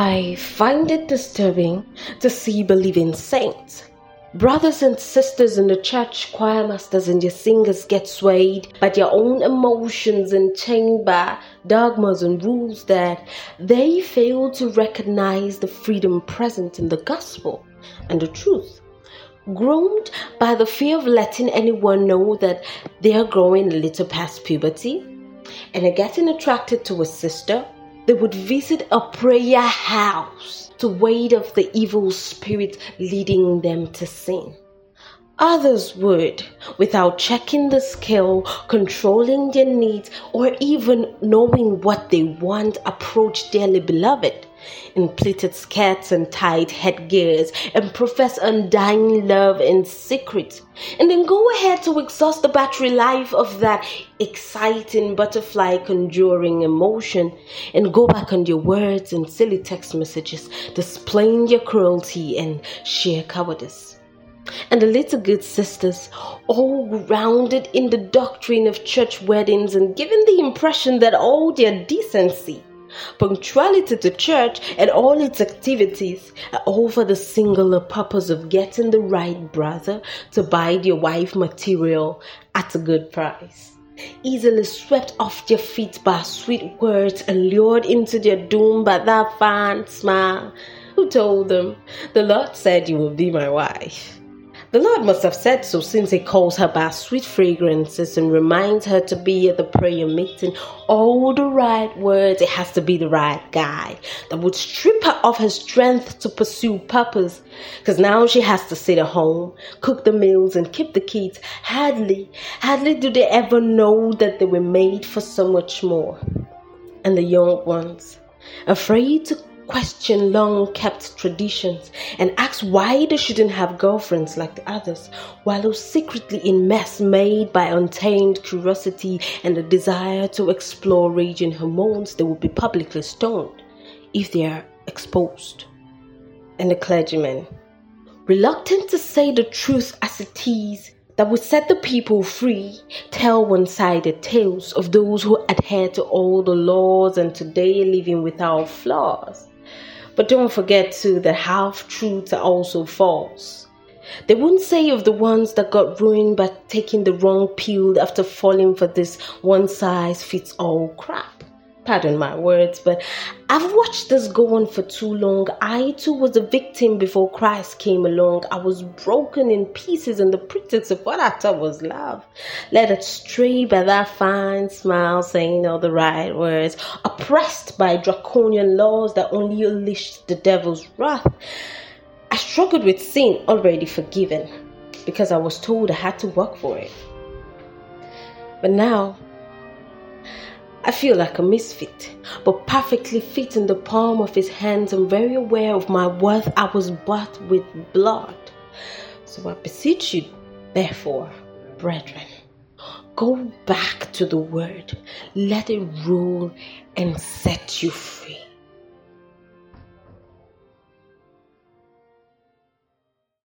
I find it disturbing to see believing saints, brothers and sisters in the church, choir masters and your singers get swayed by their own emotions and chained by dogmas and rules that they fail to recognize the freedom present in the gospel and the truth. Groomed by the fear of letting anyone know that they are growing a little past puberty and are getting attracted to a sister they would visit a prayer house to ward off the evil spirit leading them to sin. Others would, without checking the scale, controlling their needs, or even knowing what they want, approach dearly beloved in pleated skirts and tight headgears and profess undying love in secret, and then go ahead to exhaust the battery life of that exciting butterfly conjuring emotion and go back on your words and silly text messages, displaying your cruelty and sheer cowardice. And the little good sisters, all grounded in the doctrine of church weddings and given the impression that all their decency Punctuality to church and all its activities are all for the singular purpose of getting the right brother to buy your wife material at a good price. Easily swept off their feet by sweet words and lured into their doom by that fine smile. Who told them, The Lord said you will be my wife? The Lord must have said so since He calls her by sweet fragrances and reminds her to be at the prayer meeting. All the right words, it has to be the right guy that would strip her of her strength to pursue purpose. Because now she has to sit at home, cook the meals, and keep the kids. Hardly, hardly do they ever know that they were made for so much more. And the young ones, afraid to question long kept traditions and ask why they shouldn't have girlfriends like the others, while those secretly in mess made by untamed curiosity and a desire to explore raging hormones, they will be publicly stoned if they are exposed. And the clergyman, reluctant to say the truth as it is, that would set the people free, tell one sided tales of those who adhere to all the laws and today living without flaws. But don't forget too that half truths are also false. They wouldn't say of the ones that got ruined by taking the wrong pill after falling for this one size fits all crap pardon my words, but I've watched this go on for too long. I too was a victim before Christ came along. I was broken in pieces and the pretext of what I thought was love. Led astray by that fine smile saying all the right words, oppressed by draconian laws that only unleashed the devil's wrath. I struggled with sin already forgiven because I was told I had to work for it. But now I feel like a misfit, but perfectly fit in the palm of his hands and very aware of my worth. I was bought with blood. So I beseech you, therefore, brethren, go back to the word, let it rule and set you free.